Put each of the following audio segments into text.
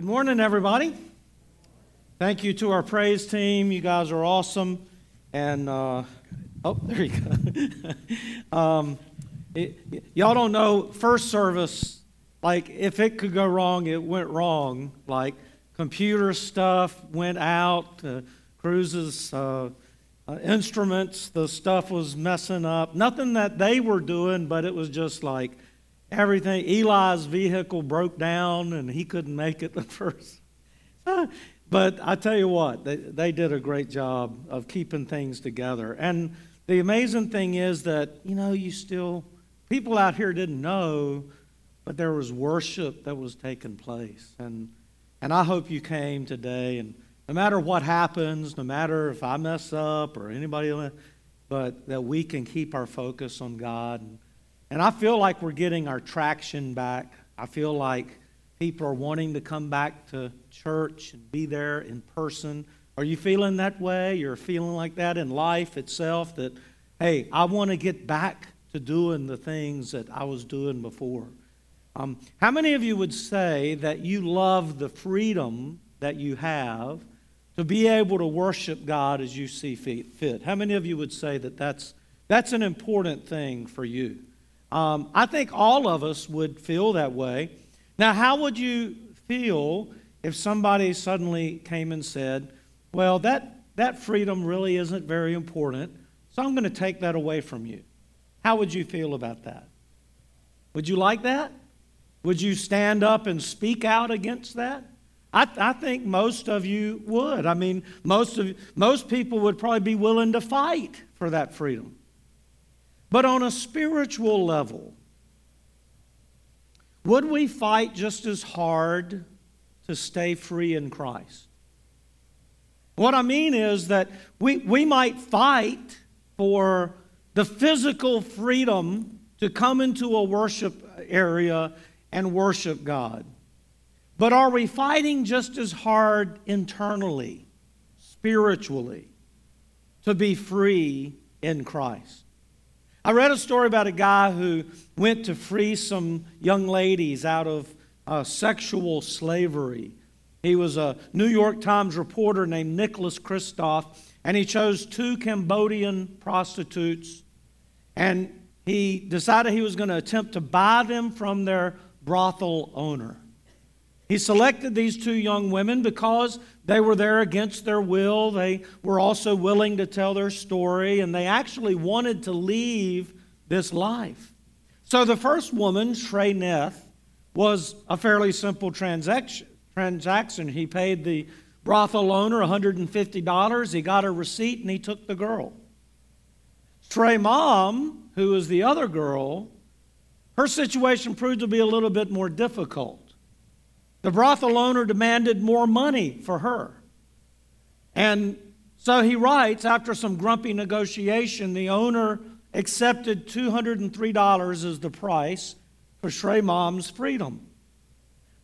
Good morning, everybody. Thank you to our praise team. You guys are awesome. And, uh, oh, there you go. um, it, y'all don't know, first service, like, if it could go wrong, it went wrong. Like, computer stuff went out, uh, Cruz's uh, uh, instruments, the stuff was messing up. Nothing that they were doing, but it was just like, everything. Eli's vehicle broke down and he couldn't make it the first. but I tell you what, they, they did a great job of keeping things together. And the amazing thing is that, you know, you still, people out here didn't know, but there was worship that was taking place. And, and I hope you came today. And no matter what happens, no matter if I mess up or anybody but that we can keep our focus on God. And, and I feel like we're getting our traction back. I feel like people are wanting to come back to church and be there in person. Are you feeling that way? You're feeling like that in life itself that, hey, I want to get back to doing the things that I was doing before. Um, how many of you would say that you love the freedom that you have to be able to worship God as you see fit? How many of you would say that that's, that's an important thing for you? Um, I think all of us would feel that way. Now, how would you feel if somebody suddenly came and said, Well, that, that freedom really isn't very important, so I'm going to take that away from you? How would you feel about that? Would you like that? Would you stand up and speak out against that? I, I think most of you would. I mean, most, of, most people would probably be willing to fight for that freedom. But on a spiritual level, would we fight just as hard to stay free in Christ? What I mean is that we, we might fight for the physical freedom to come into a worship area and worship God. But are we fighting just as hard internally, spiritually, to be free in Christ? I read a story about a guy who went to free some young ladies out of uh, sexual slavery. He was a New York Times reporter named Nicholas Kristof, and he chose two Cambodian prostitutes, and he decided he was going to attempt to buy them from their brothel owner. He selected these two young women because they were there against their will. They were also willing to tell their story, and they actually wanted to leave this life. So the first woman, Srey Neth, was a fairly simple transaction. transaction. He paid the brothel owner $150. He got a receipt and he took the girl. Srey Mom, who was the other girl, her situation proved to be a little bit more difficult. The brothel owner demanded more money for her. And so he writes after some grumpy negotiation, the owner accepted $203 as the price for Srey Mom's freedom.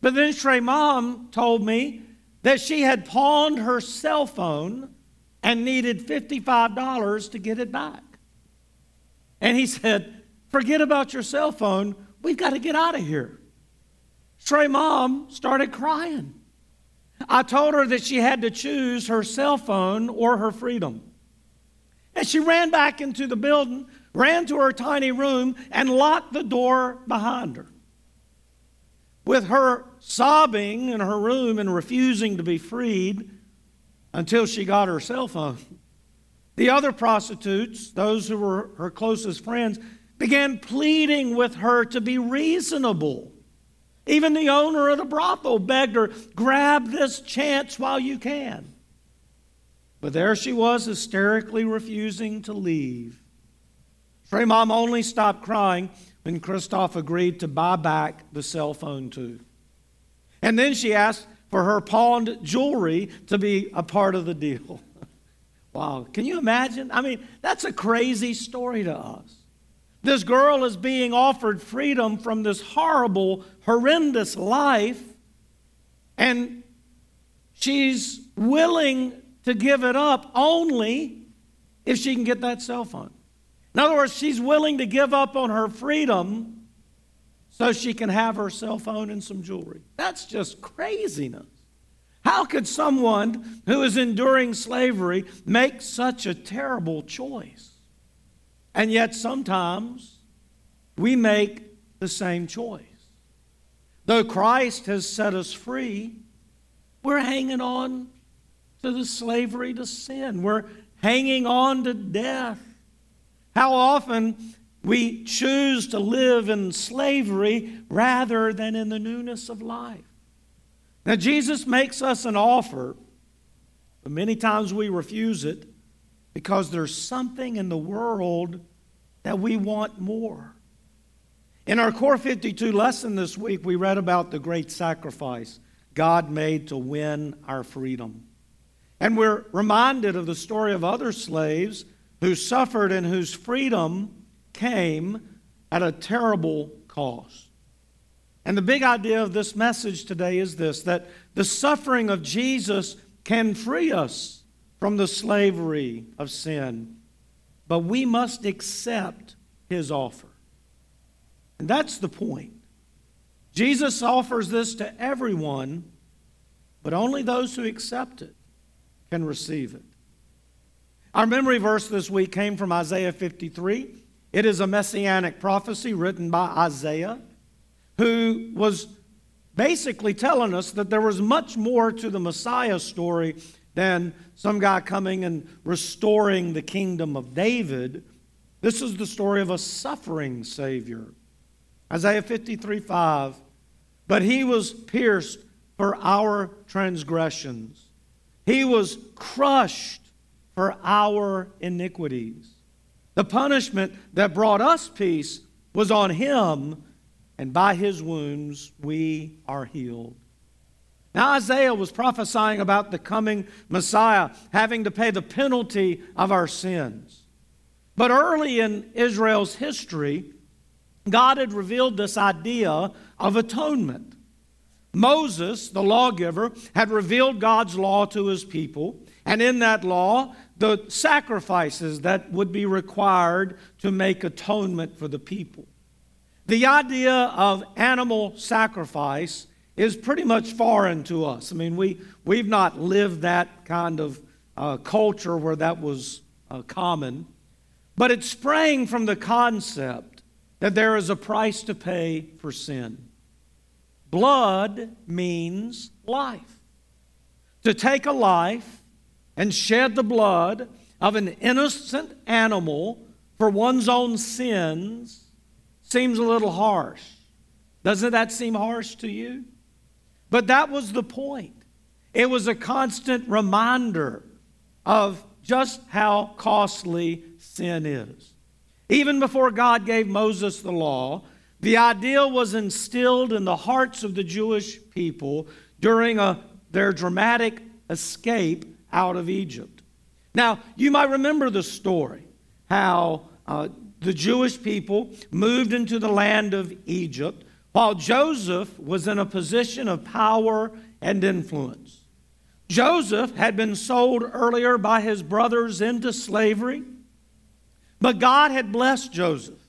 But then Srey Mom told me that she had pawned her cell phone and needed $55 to get it back. And he said, Forget about your cell phone. We've got to get out of here. Srey mom started crying. I told her that she had to choose her cell phone or her freedom. And she ran back into the building, ran to her tiny room, and locked the door behind her. With her sobbing in her room and refusing to be freed until she got her cell phone. The other prostitutes, those who were her closest friends, began pleading with her to be reasonable even the owner of the brothel begged her, grab this chance while you can. But there she was, hysterically refusing to leave. Srey Mom only stopped crying when Kristof agreed to buy back the cell phone too. And then she asked for her pawned jewelry to be a part of the deal. wow, can you imagine? I mean, that's a crazy story to us. This girl is being offered freedom from this horrible, horrendous life, and she's willing to give it up only if she can get that cell phone. In other words, she's willing to give up on her freedom so she can have her cell phone and some jewelry. That's just craziness. How could someone who is enduring slavery make such a terrible choice? And yet, sometimes we make the same choice. Though Christ has set us free, we're hanging on to the slavery to sin. We're hanging on to death. How often we choose to live in slavery rather than in the newness of life. Now, Jesus makes us an offer, but many times we refuse it because there's something in the world that we want more. In our Core 52 lesson this week, we read about the great sacrifice God made to win our freedom. And we're reminded of the story of other slaves who suffered and whose freedom came at a terrible cost. And the big idea of this message today is this that the suffering of Jesus can free us from the slavery of sin, but we must accept his offer. And that's the point. Jesus offers this to everyone, but only those who accept it can receive it. Our memory verse this week came from Isaiah 53. It is a messianic prophecy written by Isaiah, who was basically telling us that there was much more to the Messiah story than some guy coming and restoring the kingdom of David. This is the story of a suffering Savior. Isaiah 53 5. But he was pierced for our transgressions, he was crushed for our iniquities. The punishment that brought us peace was on him, and by his wounds we are healed. Now, Isaiah was prophesying about the coming Messiah having to pay the penalty of our sins. But early in Israel's history, God had revealed this idea of atonement. Moses, the lawgiver, had revealed God's law to his people, and in that law, the sacrifices that would be required to make atonement for the people. The idea of animal sacrifice is pretty much foreign to us. I mean, we, we've not lived that kind of uh, culture where that was uh, common, but it sprang from the concept that there is a price to pay for sin. Blood means life. To take a life and shed the blood of an innocent animal for one's own sins seems a little harsh. Doesn't that seem harsh to you? But that was the point. It was a constant reminder of just how costly sin is. Even before God gave Moses the law, the idea was instilled in the hearts of the Jewish people during a, their dramatic escape out of Egypt. Now, you might remember the story how uh, the Jewish people moved into the land of Egypt while Joseph was in a position of power and influence. Joseph had been sold earlier by his brothers into slavery, but God had blessed Joseph.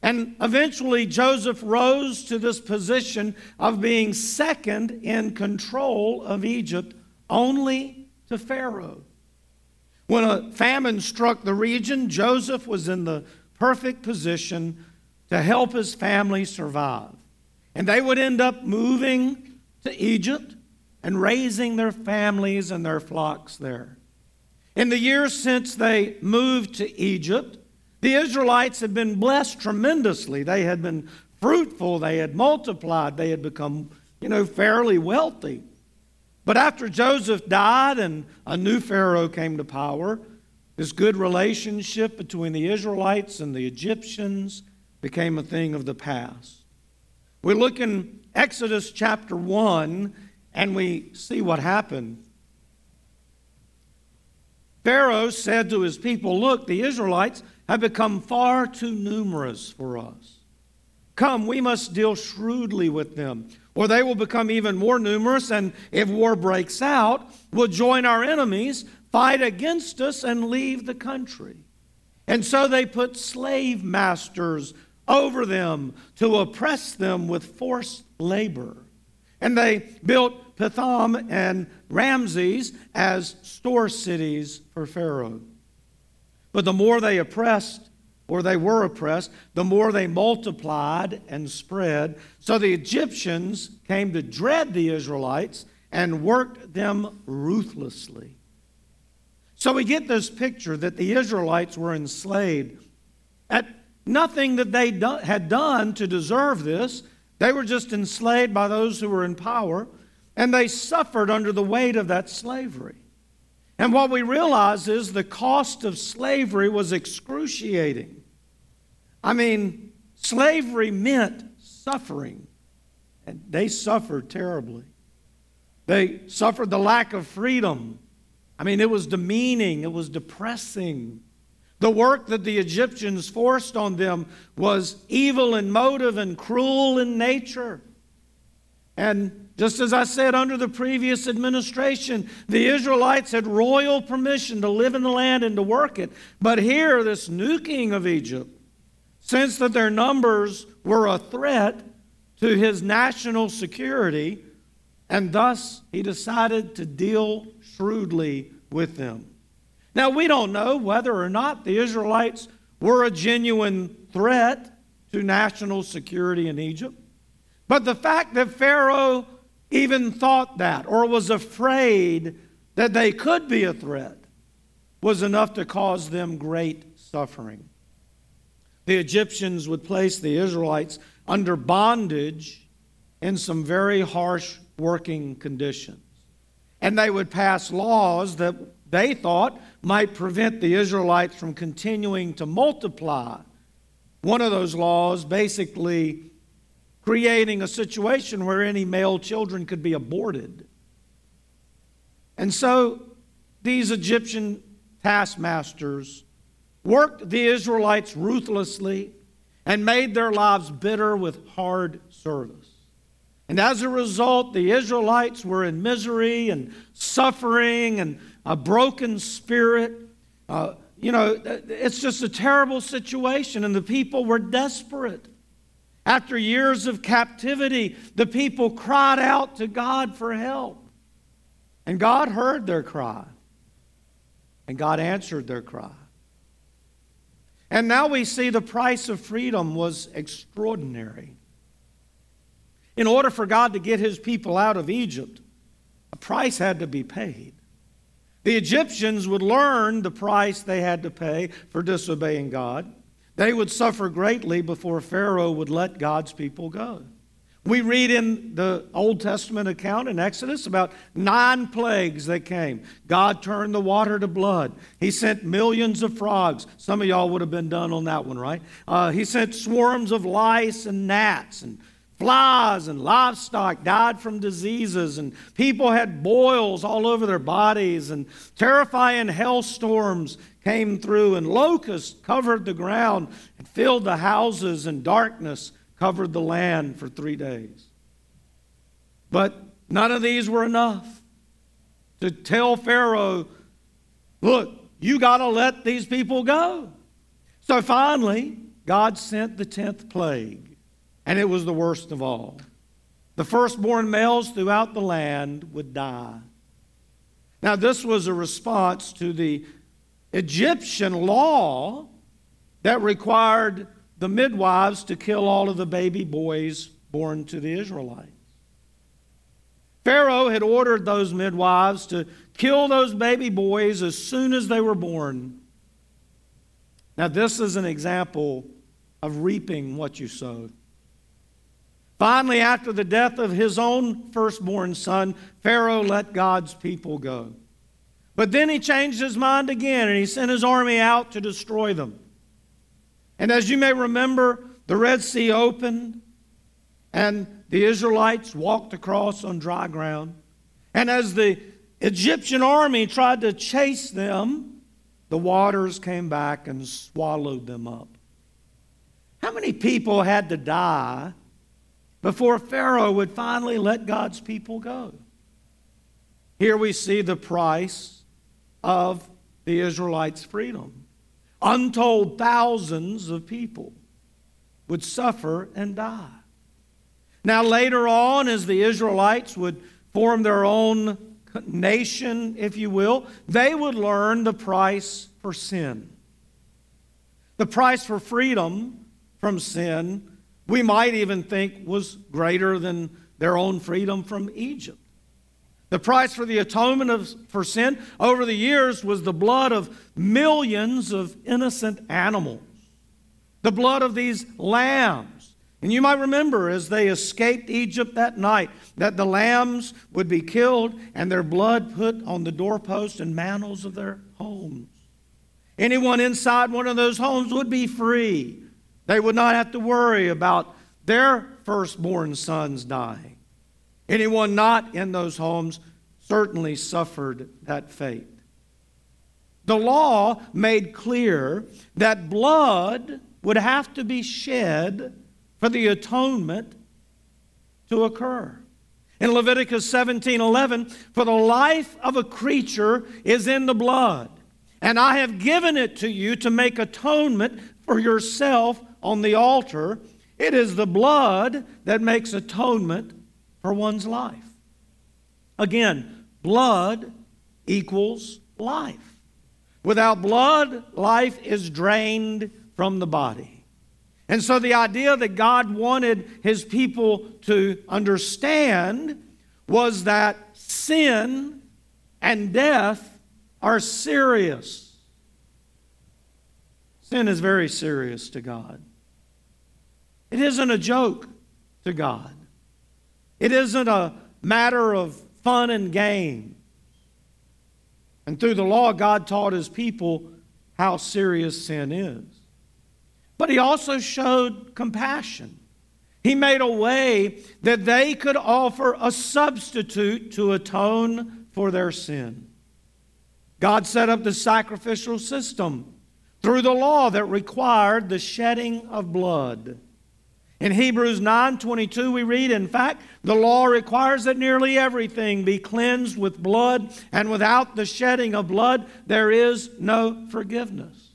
And eventually, Joseph rose to this position of being second in control of Egypt only to Pharaoh. When a famine struck the region, Joseph was in the perfect position to help his family survive. And they would end up moving to Egypt and raising their families and their flocks there. In the years since they moved to Egypt, the Israelites had been blessed tremendously. They had been fruitful, they had multiplied, they had become, you know, fairly wealthy. But after Joseph died and a new Pharaoh came to power, this good relationship between the Israelites and the Egyptians became a thing of the past. We look in Exodus chapter 1 and we see what happened. Pharaoh said to his people, Look, the Israelites have become far too numerous for us. Come, we must deal shrewdly with them or they will become even more numerous, and if war breaks out, will join our enemies, fight against us, and leave the country. And so they put slave masters over them to oppress them with forced labor. And they built Pithom and Ramses as store cities for Pharaoh. But the more they oppressed, or they were oppressed, the more they multiplied and spread. So the Egyptians came to dread the Israelites and worked them ruthlessly. So we get this picture that the Israelites were enslaved at nothing that they had done to deserve this. They were just enslaved by those who were in power, and they suffered under the weight of that slavery. And what we realize is the cost of slavery was excruciating. I mean, slavery meant suffering, and they suffered terribly. They suffered the lack of freedom. I mean, it was demeaning, it was depressing. The work that the Egyptians forced on them was evil in motive and cruel in nature. And just as I said under the previous administration, the Israelites had royal permission to live in the land and to work it. But here, this new king of Egypt sensed that their numbers were a threat to his national security, and thus he decided to deal shrewdly with them. Now, we don't know whether or not the Israelites were a genuine threat to national security in Egypt. But the fact that Pharaoh even thought that or was afraid that they could be a threat was enough to cause them great suffering. The Egyptians would place the Israelites under bondage in some very harsh working conditions. And they would pass laws that they thought might prevent the Israelites from continuing to multiply. One of those laws basically creating a situation where any male children could be aborted. And so these Egyptian taskmasters worked the Israelites ruthlessly and made their lives bitter with hard service. And as a result, the Israelites were in misery and suffering and a broken spirit. Uh, you know, it's just a terrible situation, and the people were desperate. After years of captivity, the people cried out to God for help. And God heard their cry. And God answered their cry. And now we see the price of freedom was extraordinary. In order for God to get his people out of Egypt, a price had to be paid. The Egyptians would learn the price they had to pay for disobeying God. They would suffer greatly before Pharaoh would let God's people go. We read in the Old Testament account in Exodus about nine plagues that came. God turned the water to blood. He sent millions of frogs. Some of y'all would have been done on that one, right? Uh, he sent swarms of lice and gnats and flies and livestock died from diseases and people had boils all over their bodies and terrifying hailstorms came through and locusts covered the ground and filled the houses and darkness covered the land for three days. But none of these were enough to tell Pharaoh, look, you got to let these people go. So finally, God sent the 10th plague, and it was the worst of all. The firstborn males throughout the land would die. Now, this was a response to the Egyptian law that required the midwives to kill all of the baby boys born to the Israelites. Pharaoh had ordered those midwives to kill those baby boys as soon as they were born. Now, this is an example of reaping what you sowed. Finally, after the death of his own firstborn son, Pharaoh let God's people go. But then he changed his mind again and he sent his army out to destroy them. And as you may remember, the Red Sea opened and the Israelites walked across on dry ground. And as the Egyptian army tried to chase them, the waters came back and swallowed them up. How many people had to die before Pharaoh would finally let God's people go? Here we see the price of the Israelites' freedom untold thousands of people would suffer and die. Now, later on, as the Israelites would form their own nation, if you will, they would learn the price for sin. The price for freedom from sin, we might even think, was greater than their own freedom from Egypt. The price for the atonement of, for sin over the years was the blood of millions of innocent animals, the blood of these lambs. And you might remember as they escaped Egypt that night that the lambs would be killed and their blood put on the doorposts and mantles of their homes. Anyone inside one of those homes would be free. They would not have to worry about their firstborn sons dying. Anyone not in those homes certainly suffered that fate. The law made clear that blood would have to be shed for the atonement to occur. In Leviticus 17:11, for the life of a creature is in the blood, and I have given it to you to make atonement for yourself on the altar. It is the blood that makes atonement for one's life. Again, blood equals life. Without blood, life is drained from the body. And so the idea that God wanted his people to understand was that sin and death are serious. Sin is very serious to God. It isn't a joke to God. It isn't a matter of fun and game. And through the law, God taught his people how serious sin is. But he also showed compassion. He made a way that they could offer a substitute to atone for their sin. God set up the sacrificial system through the law that required the shedding of blood. In Hebrews 9:22 we read, in fact, the law requires that nearly everything be cleansed with blood, and without the shedding of blood there is no forgiveness.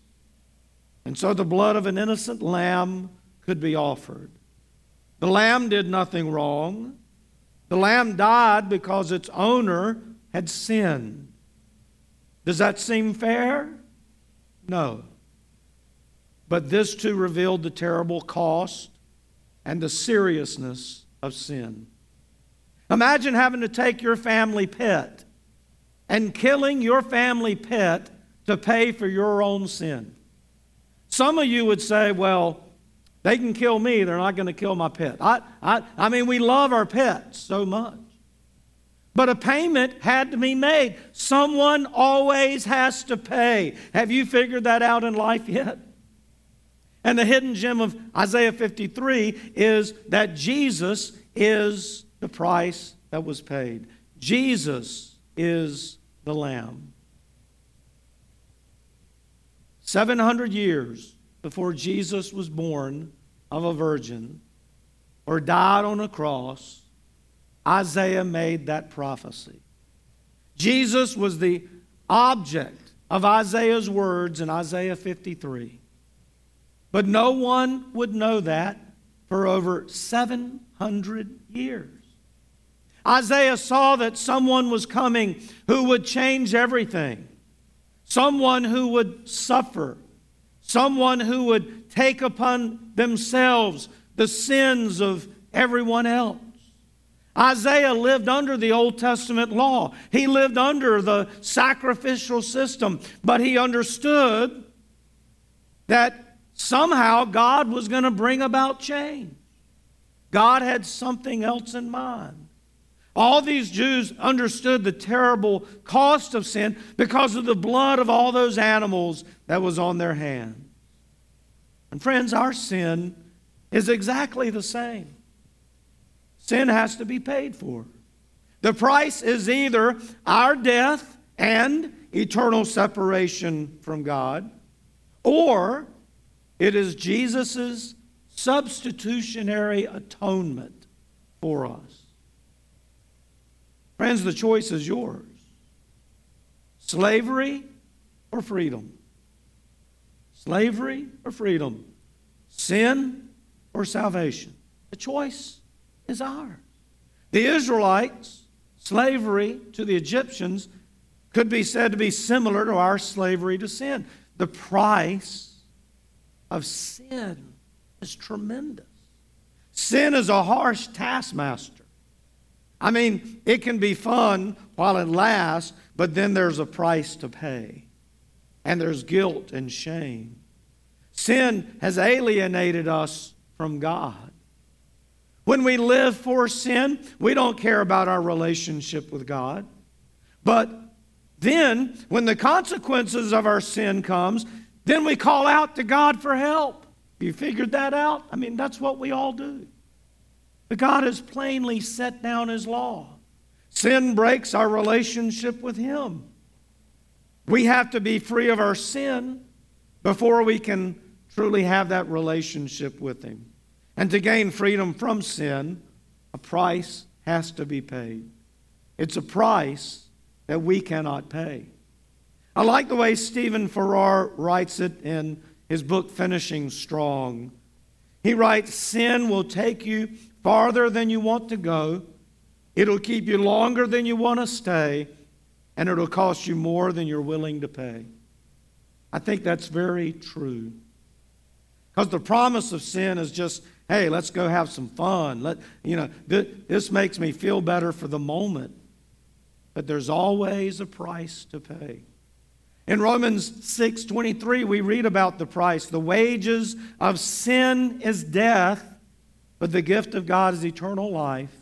And so the blood of an innocent lamb could be offered. The lamb did nothing wrong. The lamb died because its owner had sinned. Does that seem fair? No. But this too revealed the terrible cost and the seriousness of sin. Imagine having to take your family pet and killing your family pet to pay for your own sin. Some of you would say, well, they can kill me, they're not going to kill my pet. I, I, I mean, we love our pets so much. But a payment had to be made. Someone always has to pay. Have you figured that out in life yet? And the hidden gem of Isaiah 53 is that Jesus is the price that was paid. Jesus is the Lamb. 700 years before Jesus was born of a virgin or died on a cross, Isaiah made that prophecy. Jesus was the object of Isaiah's words in Isaiah 53. But no one would know that for over 700 years. Isaiah saw that someone was coming who would change everything, someone who would suffer, someone who would take upon themselves the sins of everyone else. Isaiah lived under the Old Testament law. He lived under the sacrificial system, but he understood that Somehow God was going to bring about change. God had something else in mind. All these Jews understood the terrible cost of sin because of the blood of all those animals that was on their hands. And friends, our sin is exactly the same. Sin has to be paid for. The price is either our death and eternal separation from God, or it is Jesus' substitutionary atonement for us. Friends, the choice is yours slavery or freedom. Slavery or freedom. Sin or salvation. The choice is ours. The Israelites, slavery to the Egyptians, could be said to be similar to our slavery to sin. The price of sin is tremendous. Sin is a harsh taskmaster. I mean, it can be fun while it lasts, but then there's a price to pay. And there's guilt and shame. Sin has alienated us from God. When we live for sin, we don't care about our relationship with God. But then, when the consequences of our sin comes, then we call out to God for help. You figured that out? I mean, that's what we all do. But God has plainly set down His law. Sin breaks our relationship with Him. We have to be free of our sin before we can truly have that relationship with Him. And to gain freedom from sin, a price has to be paid. It's a price that we cannot pay. I like the way Stephen Farrar writes it in his book, Finishing Strong. He writes Sin will take you farther than you want to go, it'll keep you longer than you want to stay, and it'll cost you more than you're willing to pay. I think that's very true. Because the promise of sin is just, hey, let's go have some fun. Let, you know, th- this makes me feel better for the moment. But there's always a price to pay. In Romans 6:23 we read about the price. The wages of sin is death, but the gift of God is eternal life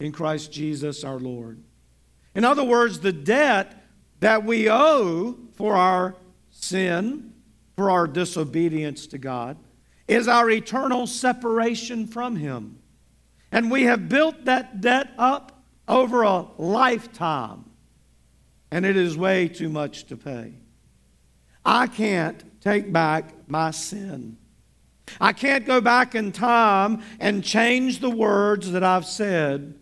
in Christ Jesus our Lord. In other words, the debt that we owe for our sin, for our disobedience to God, is our eternal separation from Him. And we have built that debt up over a lifetime, and it is way too much to pay. I can't take back my sin. I can't go back in time and change the words that I've said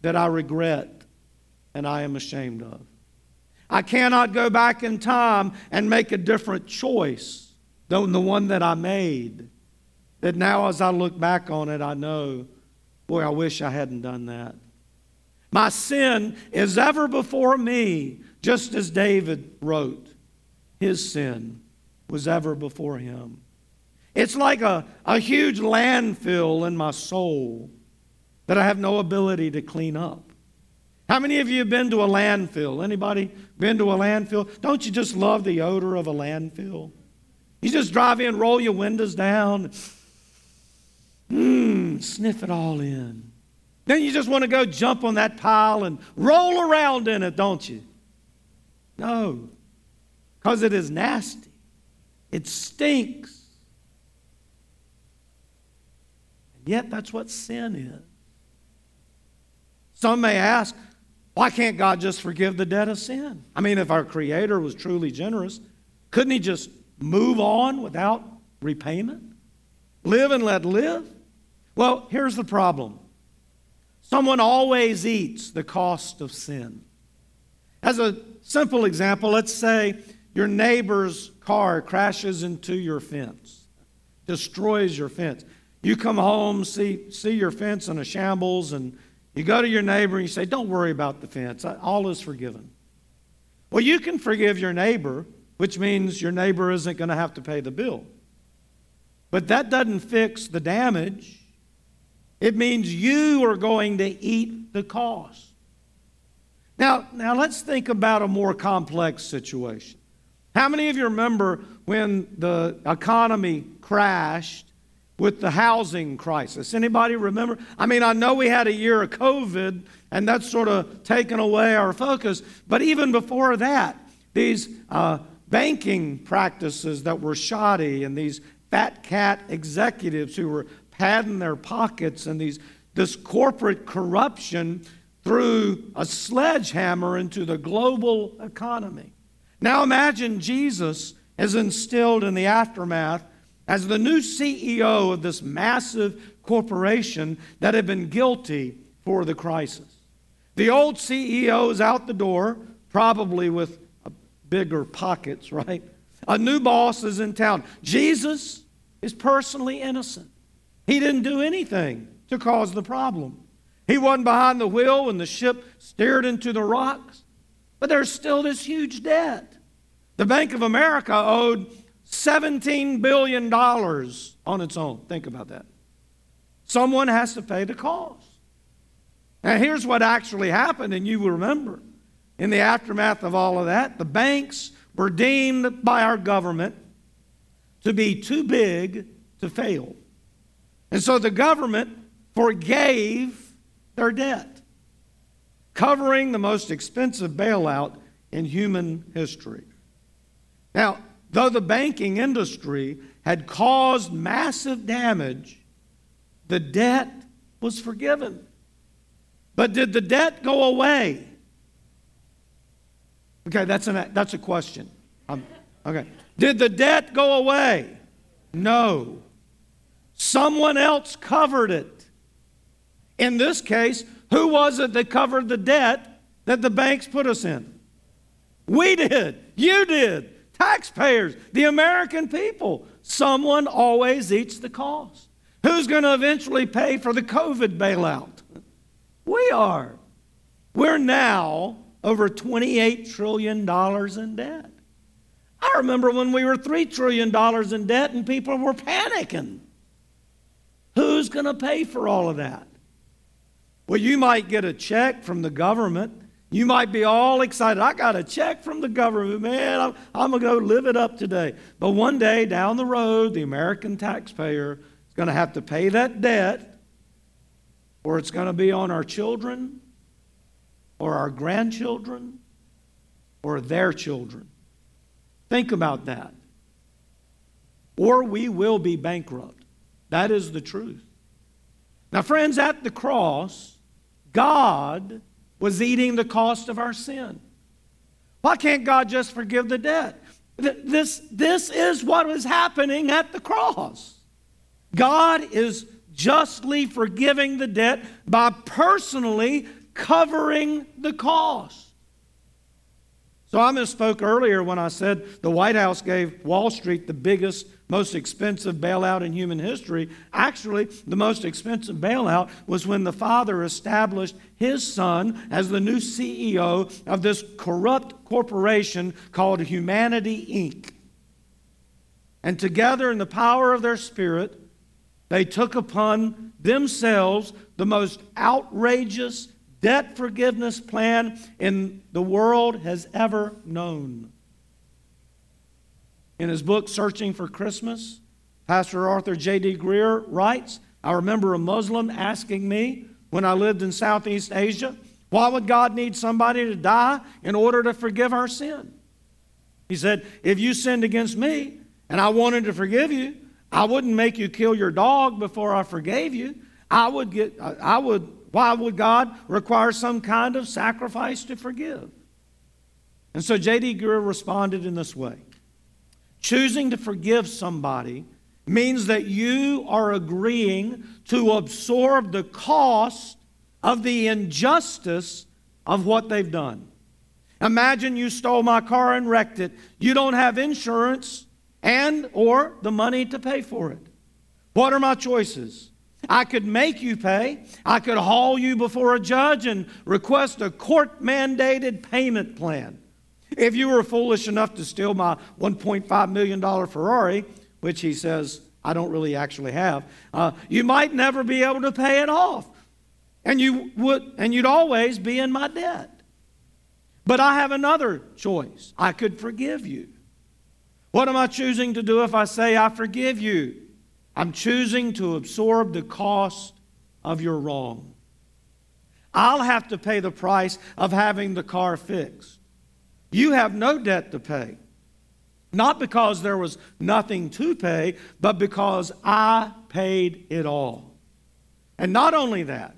that I regret and I am ashamed of. I cannot go back in time and make a different choice than the one that I made. That now, as I look back on it, I know, boy, I wish I hadn't done that. My sin is ever before me, just as David wrote. His sin was ever before him. It's like a, a huge landfill in my soul that I have no ability to clean up. How many of you have been to a landfill? Anybody been to a landfill? Don't you just love the odor of a landfill? You just drive in, roll your windows down, mmm, sniff it all in. Then you just want to go jump on that pile and roll around in it, don't you? No, because it is nasty. It stinks. And yet that's what sin is. Some may ask, why can't God just forgive the debt of sin? I mean, if our Creator was truly generous, couldn't He just move on without repayment? Live and let live? Well, here's the problem someone always eats the cost of sin. As a simple example, let's say your neighbor's car crashes into your fence, destroys your fence. You come home, see, see your fence in a shambles, and you go to your neighbor and you say, Don't worry about the fence, all is forgiven. Well, you can forgive your neighbor, which means your neighbor isn't going to have to pay the bill. But that doesn't fix the damage. It means you are going to eat the cost. Now, now let's think about a more complex situation. How many of you remember when the economy crashed with the housing crisis. Anybody remember? I mean, I know we had a year of COVID, and that's sort of taken away our focus. But even before that, these uh, banking practices that were shoddy, and these fat cat executives who were padding their pockets, and these this corporate corruption threw a sledgehammer into the global economy. Now imagine Jesus is instilled in the aftermath as the new CEO of this massive corporation that had been guilty for the crisis. The old CEO is out the door, probably with bigger pockets, right? A new boss is in town. Jesus is personally innocent. He didn't do anything to cause the problem. He wasn't behind the wheel when the ship steered into the rocks. But there's still this huge debt. The Bank of America owed $17 billion on its own. Think about that. Someone has to pay the cost. Now, here's what actually happened, and you will remember. In the aftermath of all of that, the banks were deemed by our government to be too big to fail. And so the government forgave their debt, covering the most expensive bailout in human history. Now, though the banking industry had caused massive damage, the debt was forgiven. But did the debt go away? Okay, that's, an, that's a question. Um, okay. Did the debt go away? No. Someone else covered it. In this case, who was it that covered the debt that the banks put us in? We did. You did. Taxpayers, the American people. Someone always eats the cost. Who's going to eventually pay for the COVID bailout? We are. We're now over $28 trillion in debt. I remember when we were $3 trillion in debt and people were panicking. Who's going to pay for all of that? Well, you might get a check from the government. You might be all excited. I got a check from the government, man. I'm, I'm going to go live it up today. But one day down the road, the American taxpayer is going to have to pay that debt, or it's going to be on our children, or our grandchildren, or their children. Think about that. Or we will be bankrupt. That is the truth. Now, friends, at the cross, God was eating the cost of our sin. Why can't God just forgive the debt? This, this is what was happening at the cross. God is justly forgiving the debt by personally covering the cost. So I misspoke earlier when I said the White House gave Wall Street the biggest, most expensive bailout in human history. Actually, the most expensive bailout was when the father established his son as the new CEO of this corrupt corporation called Humanity Inc. And together, in the power of their spirit, they took upon themselves the most outrageous debt forgiveness plan in the world has ever known. In his book, Searching for Christmas, Pastor Arthur J.D. Greear writes I remember a Muslim asking me when I lived in Southeast Asia, why would God need somebody to die in order to forgive our sin? He said, If you sinned against me and I wanted to forgive you, I wouldn't make you kill your dog before I forgave you. I would get, I would why would God require some kind of sacrifice to forgive? And so J.D. Greear responded in this way Choosing to forgive somebody means that you are agreeing to absorb the cost of the injustice of what they've done. Imagine you stole my car and wrecked it. You don't have insurance and or the money to pay for it. What are my choices? I could make you pay. I could haul you before a judge and request a court mandated payment plan. If you were foolish enough to steal my $1.5 million Ferrari, which he says I don't really actually have, uh, you might never be able to pay it off. And, you would, and you'd always be in my debt. But I have another choice. I could forgive you. What am I choosing to do if I say I forgive you? I'm choosing to absorb the cost of your wrong. I'll have to pay the price of having the car fixed. You have no debt to pay. Not because there was nothing to pay, but because I paid it all. And not only that,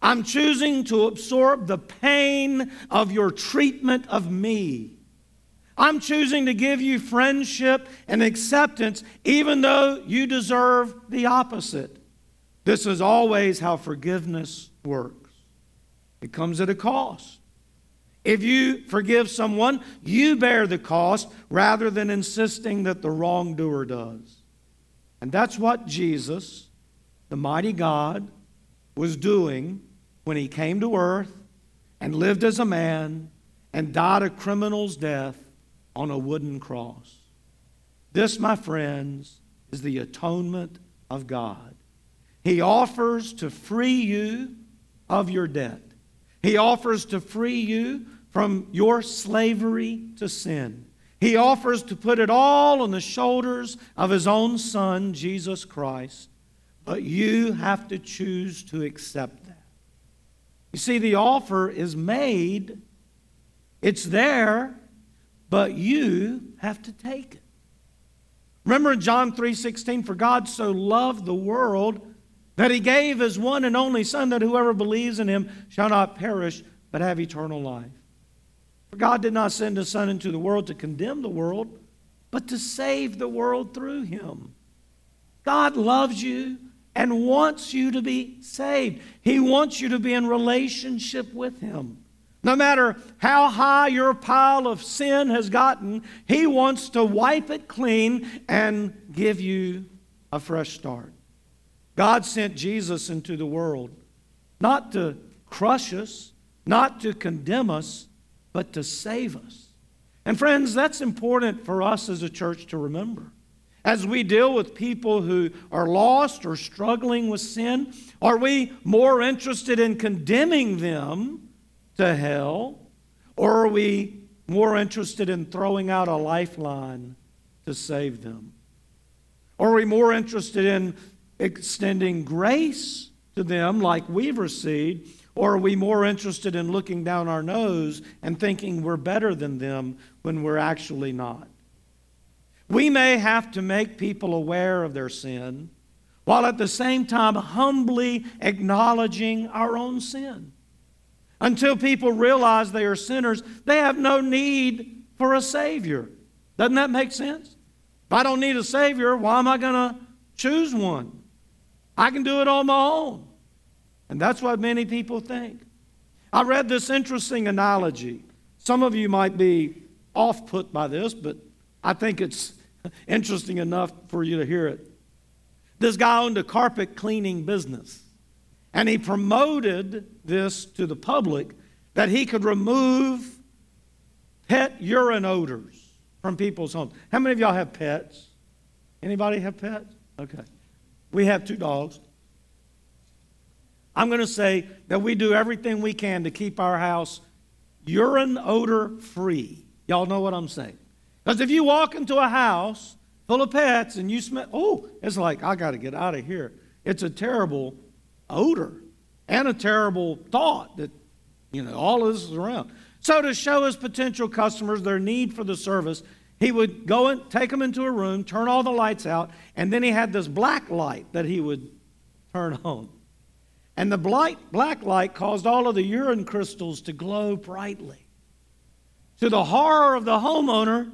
I'm choosing to absorb the pain of your treatment of me. I'm choosing to give you friendship and acceptance, even though you deserve the opposite. This is always how forgiveness works. It comes at a cost. If you forgive someone, you bear the cost rather than insisting that the wrongdoer does. And that's what Jesus the mighty God was doing when he came to earth and lived as a man and died a criminal's death on a wooden cross. This, my friends, is the atonement of God. He offers to free you of your debt. He offers to free you from your slavery to sin. He offers to put it all on the shoulders of His own Son, Jesus Christ. But you have to choose to accept that. You see, the offer is made, it's there, but you have to take it. Remember in John 3:16, for God so loved the world that he gave his one and only Son, that whoever believes in him shall not perish, but have eternal life. For God did not send his Son into the world to condemn the world, but to save the world through him. God loves you and wants you to be saved. He wants you to be in relationship with him. No matter how high your pile of sin has gotten, He wants to wipe it clean and give you a fresh start. God sent Jesus into the world not to crush us, not to condemn us, but to save us. And friends, that's important for us as a church to remember. As we deal with people who are lost or struggling with sin, are we more interested in condemning them to hell, or are we more interested in throwing out a lifeline to save them? Or are we more interested in extending grace to them like we've received? Or are we more interested in looking down our nose and thinking we're better than them when we're actually not? We may have to make people aware of their sin while at the same time humbly acknowledging our own sin. Until people realize they are sinners, they have no need for a Savior. Doesn't that make sense? If I don't need a Savior, why am I going to choose one? I can do it on my own. And that's what many people think. I read this interesting analogy. Some of you might be off put by this, but I think it's interesting enough for you to hear it. This guy owned a carpet cleaning business, and he promoted this to the public that he could remove pet urine odors from people's homes. How many of y'all have pets? Anybody have pets? Okay. We have two dogs. I'm going to say that we do everything we can to keep our house urine odor free. Y'all know what I'm saying? Because if you walk into a house full of pets and you smell, oh, it's like, I got to get out of here. It's a terrible odor and a terrible thought that, you know, all of this is around. So, to show his potential customers their need for the service, he would go and take them into a room, turn all the lights out, and then he had this black light that he would turn on. And the black, black light caused all of the urine crystals to glow brightly. To the horror of the homeowner,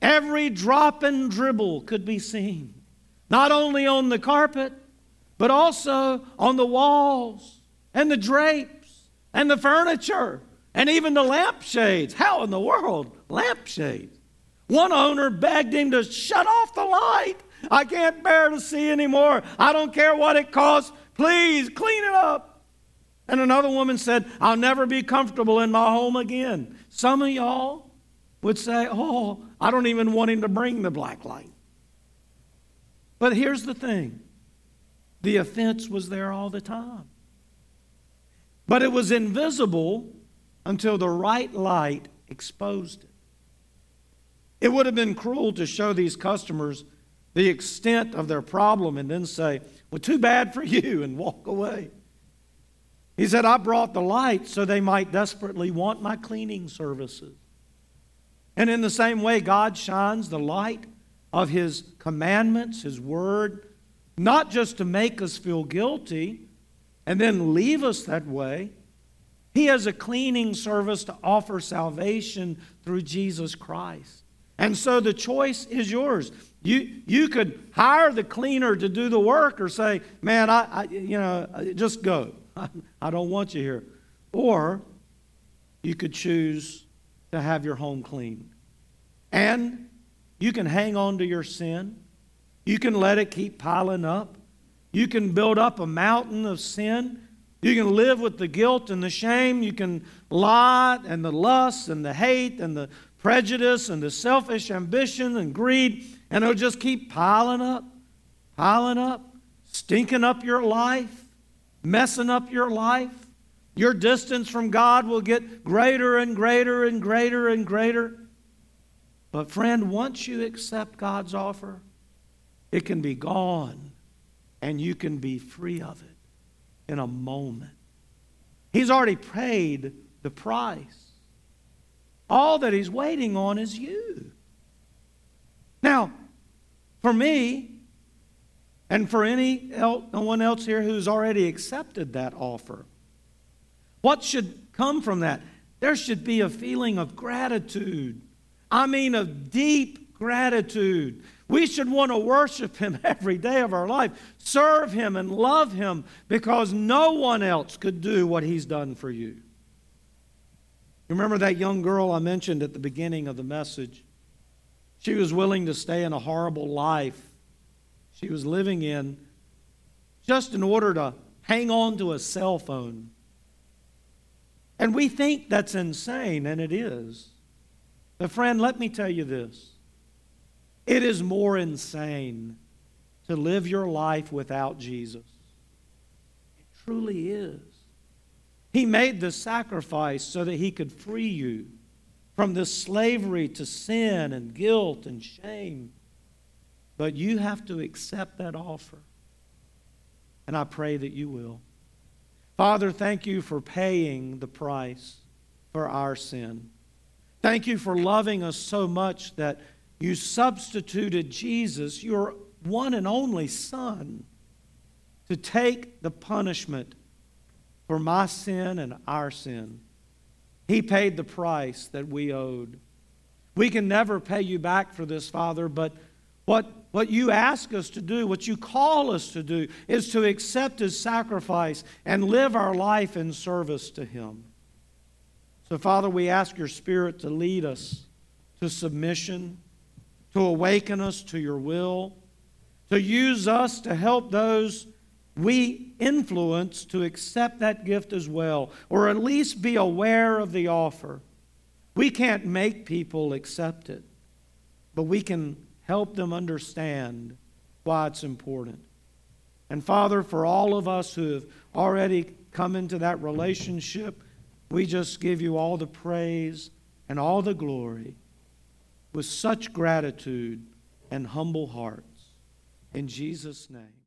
every drop and dribble could be seen, not only on the carpet, but also on the walls and the drapes and the furniture and even the lampshades. How in the world? Lampshades. One owner begged him to shut off the light. I can't bear to see anymore. I don't care what it costs. Please clean it up. And another woman said, I'll never be comfortable in my home again. Some of y'all would say, Oh, I don't even want him to bring the black light. But here's the thing the offense was there all the time. But it was invisible until the right light exposed it. It would have been cruel to show these customers the extent of their problem and then say, Well, too bad for you, and walk away. He said, I brought the light so they might desperately want my cleaning services. And in the same way, God shines the light of His commandments, His word, not just to make us feel guilty and then leave us that way. He has a cleaning service to offer salvation through Jesus Christ. And so the choice is yours. You, you could hire the cleaner to do the work or say, man, I, I you know, just go. I, don't want you here. Or you could choose to have your home clean. And you can hang on to your sin. You can let it keep piling up. You can build up a mountain of sin. You can live with the guilt and the shame. You can lie and the lust and the hate and the prejudice and the selfish ambition and greed. And it'll just keep piling up, piling up, stinking up your life, messing up your life. Your distance from God will get greater and greater and greater and greater. But, friend, once you accept God's offer, it can be gone and you can be free of it in a moment. He's already paid the price. All that He's waiting on is you. Now, for me, and for any el- no one else here who's already accepted that offer, what should come from that? There should be a feeling of gratitude. I mean, of deep gratitude. We should want to worship Him every day of our life, serve Him and love Him because no one else could do what He's done for you. You remember that young girl I mentioned at the beginning of the message? She was willing to stay in a horrible life she was living in just in order to hang on to a cell phone. And we think that's insane, and it is. But, friend, let me tell you this it is more insane to live your life without Jesus. It truly is. He made the sacrifice so that He could free you from this slavery to sin and guilt and shame. But you have to accept that offer. And I pray that you will. Father, thank you for paying the price for our sin. Thank you for loving us so much that you substituted Jesus, your one and only Son, to take the punishment for my sin and our sin. He paid the price that we owed. We can never pay you back for this, Father, but what, what you ask us to do, what you call us to do, is to accept His sacrifice and live our life in service to Him. So, Father, we ask your Spirit to lead us to submission, to awaken us to your will, to use us to help those we influence to accept that gift as well, or at least be aware of the offer. We can't make people accept it, but we can help them understand why it's important. And Father, for all of us who have already come into that relationship, we just give you all the praise and all the glory with such gratitude and humble hearts. In Jesus' name.